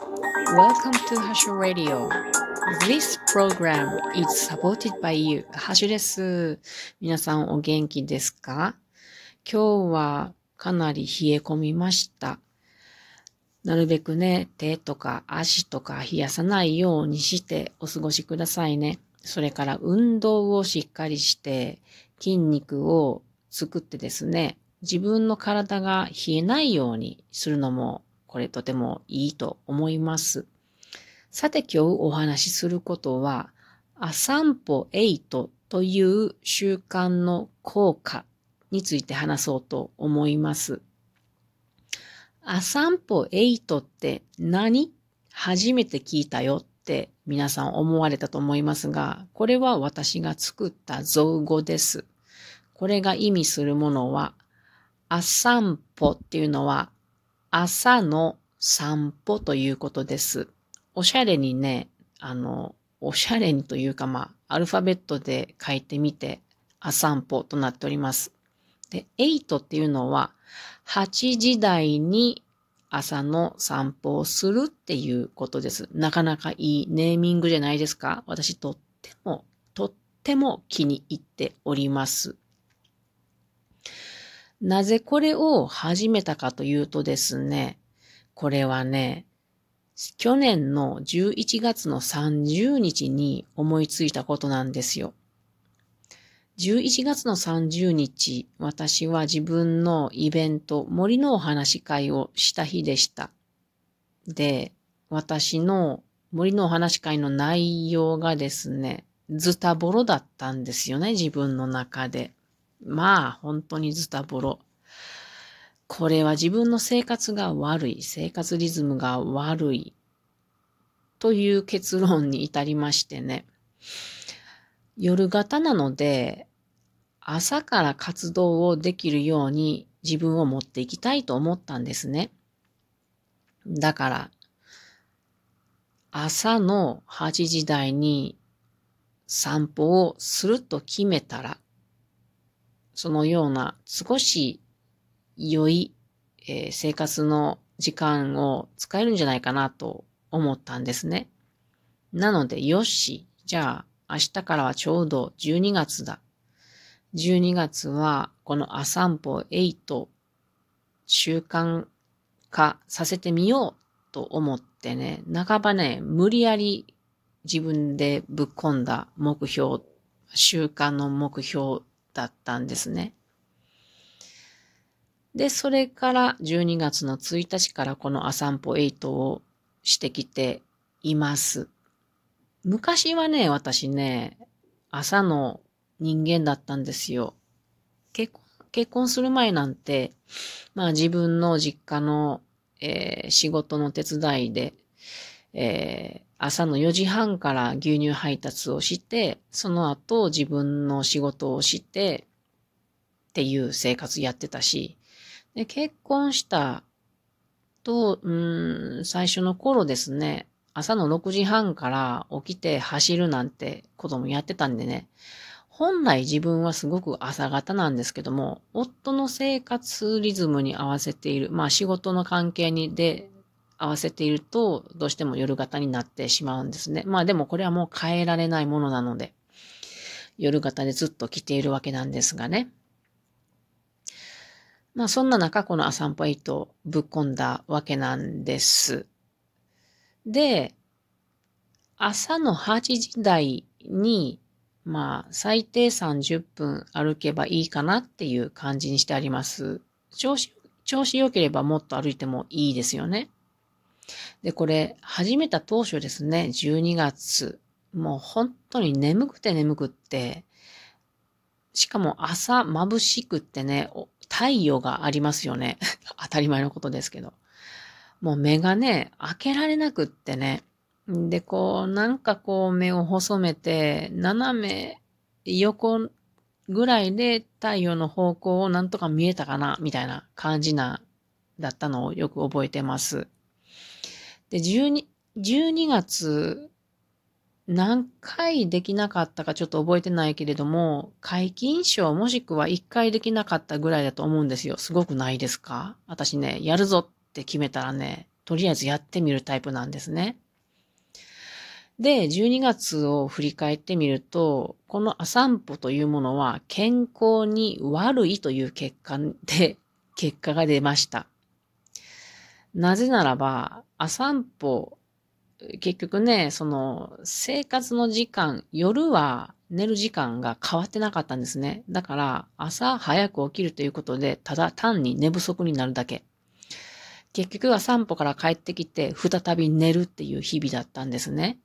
Welcome to Hashu Radio. This program is supported by you. ハッシュです。皆さんお元気ですか?今日はかなり冷え込みました。なるべくね、手とか足とか冷やさないようにしてお過ごしくださいね。それから運動をしっかりして筋肉を作ってですね、自分の体が冷えないようにするのもこれとてもいいと思います。さて今日お話しすることは、ア散歩8という習慣の効果について話そうと思います。ア散歩8って何初めて聞いたよって皆さん思われたと思いますが、これは私が作った造語です。これが意味するものは、ア散歩っていうのは朝の散歩ということです。おしゃれにね、あの、おしゃれにというかまあ、アルファベットで書いてみて、あ散歩となっております。で、8っていうのは、8時台に朝の散歩をするっていうことです。なかなかいいネーミングじゃないですか私とっても、とっても気に入っております。なぜこれを始めたかというとですね、これはね、去年の11月の30日に思いついたことなんですよ。11月の30日、私は自分のイベント、森のお話会をした日でした。で、私の森のお話会の内容がですね、ズタボロだったんですよね、自分の中で。まあ、本当にズタボロ。これは自分の生活が悪い、生活リズムが悪い、という結論に至りましてね。夜型なので、朝から活動をできるように自分を持っていきたいと思ったんですね。だから、朝の8時台に散歩をすると決めたら、そのような少し良い、えー、生活の時間を使えるんじゃないかなと思ったんですね。なので、よし、じゃあ明日からはちょうど12月だ。12月はこのア散歩8習慣化させてみようと思ってね、半ばね、無理やり自分でぶっ込んだ目標、習慣の目標だったんですね。で、それから12月の1日からこのア散歩8をしてきています。昔はね、私ね、朝の人間だったんですよ。結婚、結婚する前なんて、まあ自分の実家の、えー、仕事の手伝いで、えー、朝の4時半から牛乳配達をして、その後自分の仕事をして、っていう生活やってたし、で、結婚したと、うん、最初の頃ですね、朝の6時半から起きて走るなんてこともやってたんでね、本来自分はすごく朝方なんですけども、夫の生活リズムに合わせている、まあ仕事の関係にで合わせていると、どうしても夜型になってしまうんですね。まあでもこれはもう変えられないものなので、夜型でずっと来ているわけなんですがね。まあそんな中、このアサンポ8をぶっ込んだわけなんです。で、朝の8時台に、まあ最低30分歩けばいいかなっていう感じにしてあります。調子、調子良ければもっと歩いてもいいですよね。で、これ、始めた当初ですね、12月。もう本当に眠くて眠くって、しかも朝眩しくってね、太陽がありますよね。当たり前のことですけど。もう目がね、開けられなくってね。で、こう、なんかこう目を細めて、斜め横ぐらいで太陽の方向をなんとか見えたかな、みたいな感じな、だったのをよく覚えてます。で、12、12月何回できなかったかちょっと覚えてないけれども、解禁賞もしくは1回できなかったぐらいだと思うんですよ。すごくないですか？私ね、やるぞって決めたらね、とりあえずやってみるタイプなんですね。で、12月を振り返ってみると、このア散歩というものは健康に悪いという結果で、結果が出ました。なぜならば、ア散歩、結局ね、その生活の時間、夜は寝る時間が変わってなかったんですね。だから朝早く起きるということで、ただ単に寝不足になるだけ。結局は散歩から帰ってきて、再び寝るっていう日々だったんですね。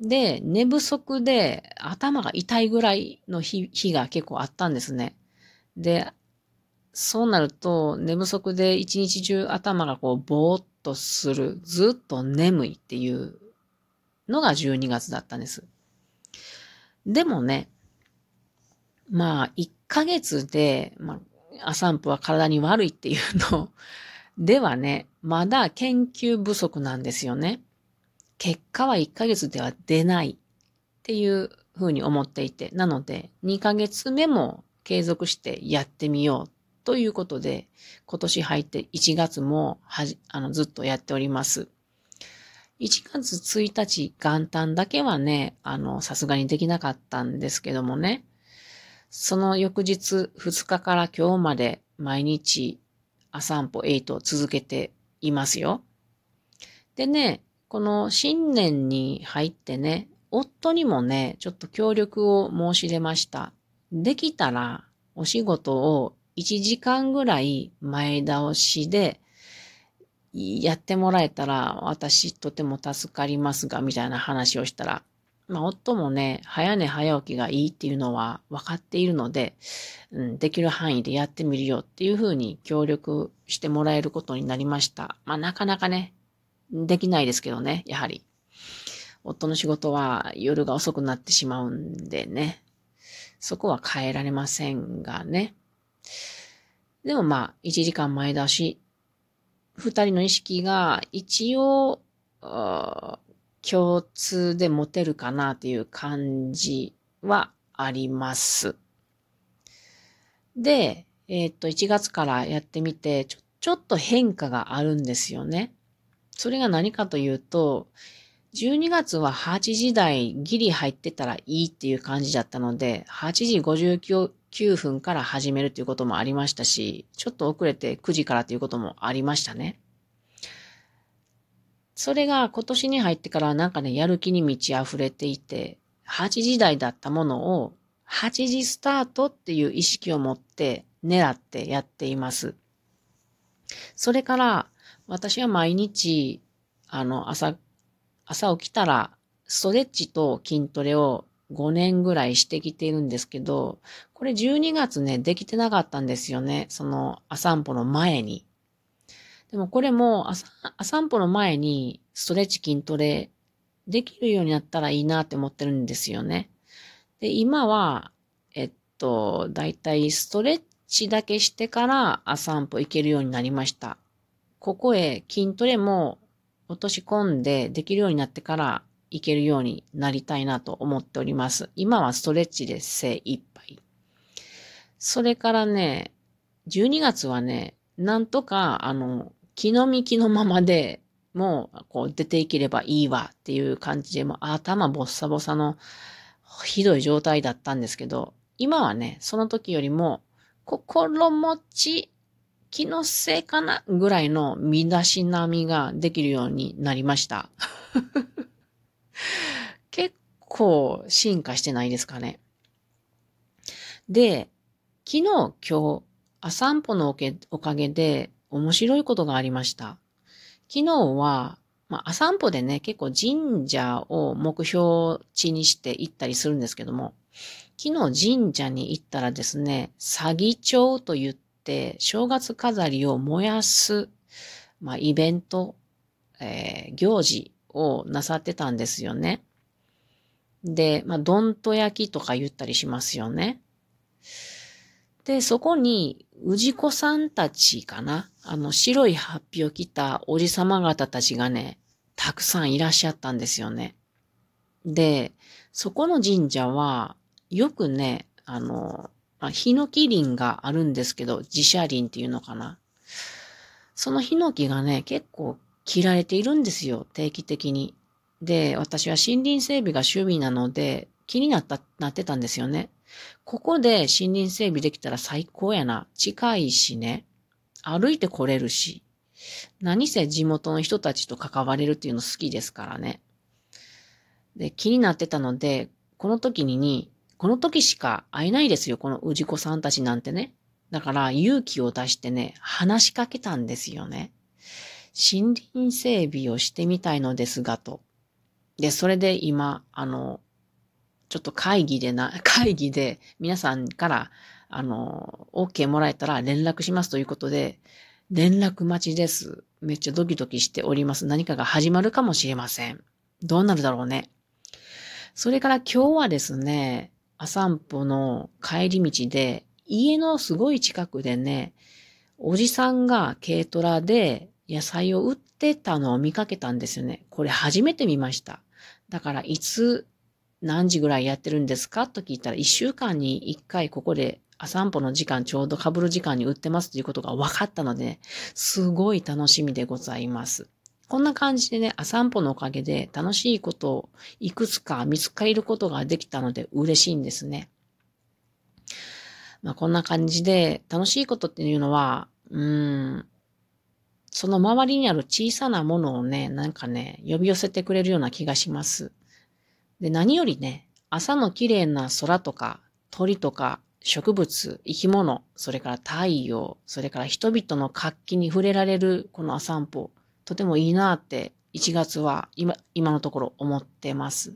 で、寝不足で頭が痛いぐらいの日日が結構あったんですね。で、そうなると寝不足で一日中頭がこうぼーっとする、ずっと眠いっていうのが12月だったんです。でもね、まあ、1ヶ月で、まあ、アサンプは体に悪いっていうのではね、まだ研究不足なんですよね。結果は1ヶ月では出ないっていうふうに思っていて、なので2ヶ月目も継続してやってみようということで、今年入って1月もはじ、あの、ずっとやっております。1月1日元旦だけはね、あの、さすがにできなかったんですけどもね、その翌日2日から今日まで毎日朝散歩8を続けていますよ。でね、この新年に入ってね、夫にもね、ちょっと協力を申し出ました。できたらお仕事を1時間ぐらい前倒しでやってもらえたら私とても助かりますが、みたいな話をしたら、まあ、夫もね、早寝早起きがいいっていうのは分かっているので、うん、できる範囲でやってみるよっていうふうに協力してもらえることになりました。まあ、なかなかね、できないですけどね、やはり。夫の仕事は夜が遅くなってしまうんでね。そこは変えられませんがね。でもまあ、1時間前倒し、二人の意識が一応、共通で持てるかなっていう感じはあります。で、えっ、と、1月からやってみてちょ、ちょっと変化があるんですよね。それが何かというと、12月は8時台ギリ入ってたらいいっていう感じだったので、8時59 9分から始めるということもありましたし、ちょっと遅れて9時からということもありましたね。それが今年に入ってからなんかね、やる気に満ち溢れていて、8時台だったものを8時スタートっていう意識を持って狙ってやっています。それから私は毎日、あの、朝、朝起きたら、ストレッチと筋トレを5年ぐらいしてきているんですけど、これ12月ね、できてなかったんですよね。その、ア散歩の前に。でもこれも朝、ア散歩の前にストレッチ筋トレできるようになったらいいなって思ってるんですよね。で、今は、えっと、だいたいストレッチだけしてからア散歩行けるようになりました。ここへ筋トレも落とし込んでできるようになってからいけるようになりたいなと思っております。今はストレッチで精一杯。それからね、12月はね、なんとか、あの、気の身気のままでもう、こう出ていければいいわっていう感じで、もう頭ボッサボサのひどい状態だったんですけど、今はね、その時よりも心持ち気のせいかなぐらいの身だしなみができるようになりました。結構進化してないですかね。で、昨日今日、あ散歩のおかげで面白いことがありました。昨日は、まあ、散歩でね、結構神社を目標地にして行ったりするんですけども、昨日神社に行ったらですね、詐欺町と言って、正月飾りを燃やす、まあ、イベント、えー、行事をなさってたんですよね。で、まあ、どんと焼きとか言ったりしますよね。で、そこに、氏子さんたちかな？あの、白いハッピを着たおじさま方たちがね、たくさんいらっしゃったんですよね。で、そこの神社は、よくね、あの、ヒノキ林があるんですけど、自社林っていうのかな。そのヒノキがね、結構切られているんですよ、定期的に。で、私は森林整備が趣味なので、気になった、なってたんですよね。ここで森林整備できたら最高やな。近いしね。歩いて来れるし。何せ地元の人たちと関われるっていうの好きですからね。で、気になってたので、この時にに、この時しか会えないですよ、この氏子さんたちなんてね。だから勇気を出してね、話しかけたんですよね。森林整備をしてみたいのですが、と。で、それで今、あの、ちょっと会議でな、会議で皆さんから、あの、OK もらえたら連絡しますということで、連絡待ちです。めっちゃドキドキしております。何かが始まるかもしれません。どうなるだろうね。それから今日はですね、あ散歩の帰り道で、家のすごい近くでね、おじさんが軽トラで野菜を売ってたのを見かけたんですよね。これ初めて見ました。だからいつ何時ぐらいやってるんですか？と聞いたら、一週間に一回ここであ散歩の時間ちょうど被る時間に売ってますということが分かったので、ね、すごい楽しみでございます。こんな感じでね、あ散歩のおかげで楽しいことをいくつか見つかることができたので嬉しいんですね。まあこんな感じで楽しいことっていうのは、うん、その周りにある小さなものをね、なんかね、呼び寄せてくれるような気がします。で、何よりね、朝の綺麗な空とか鳥とか植物、生き物、それから太陽、それから人々の活気に触れられるこの散歩、とてもいいなって1月は今、今のところ思ってます。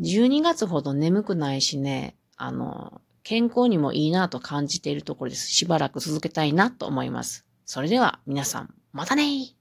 12月ほど眠くないしね、あの、健康にもいいなと感じているところです。しばらく続けたいなと思います。それでは皆さん、またね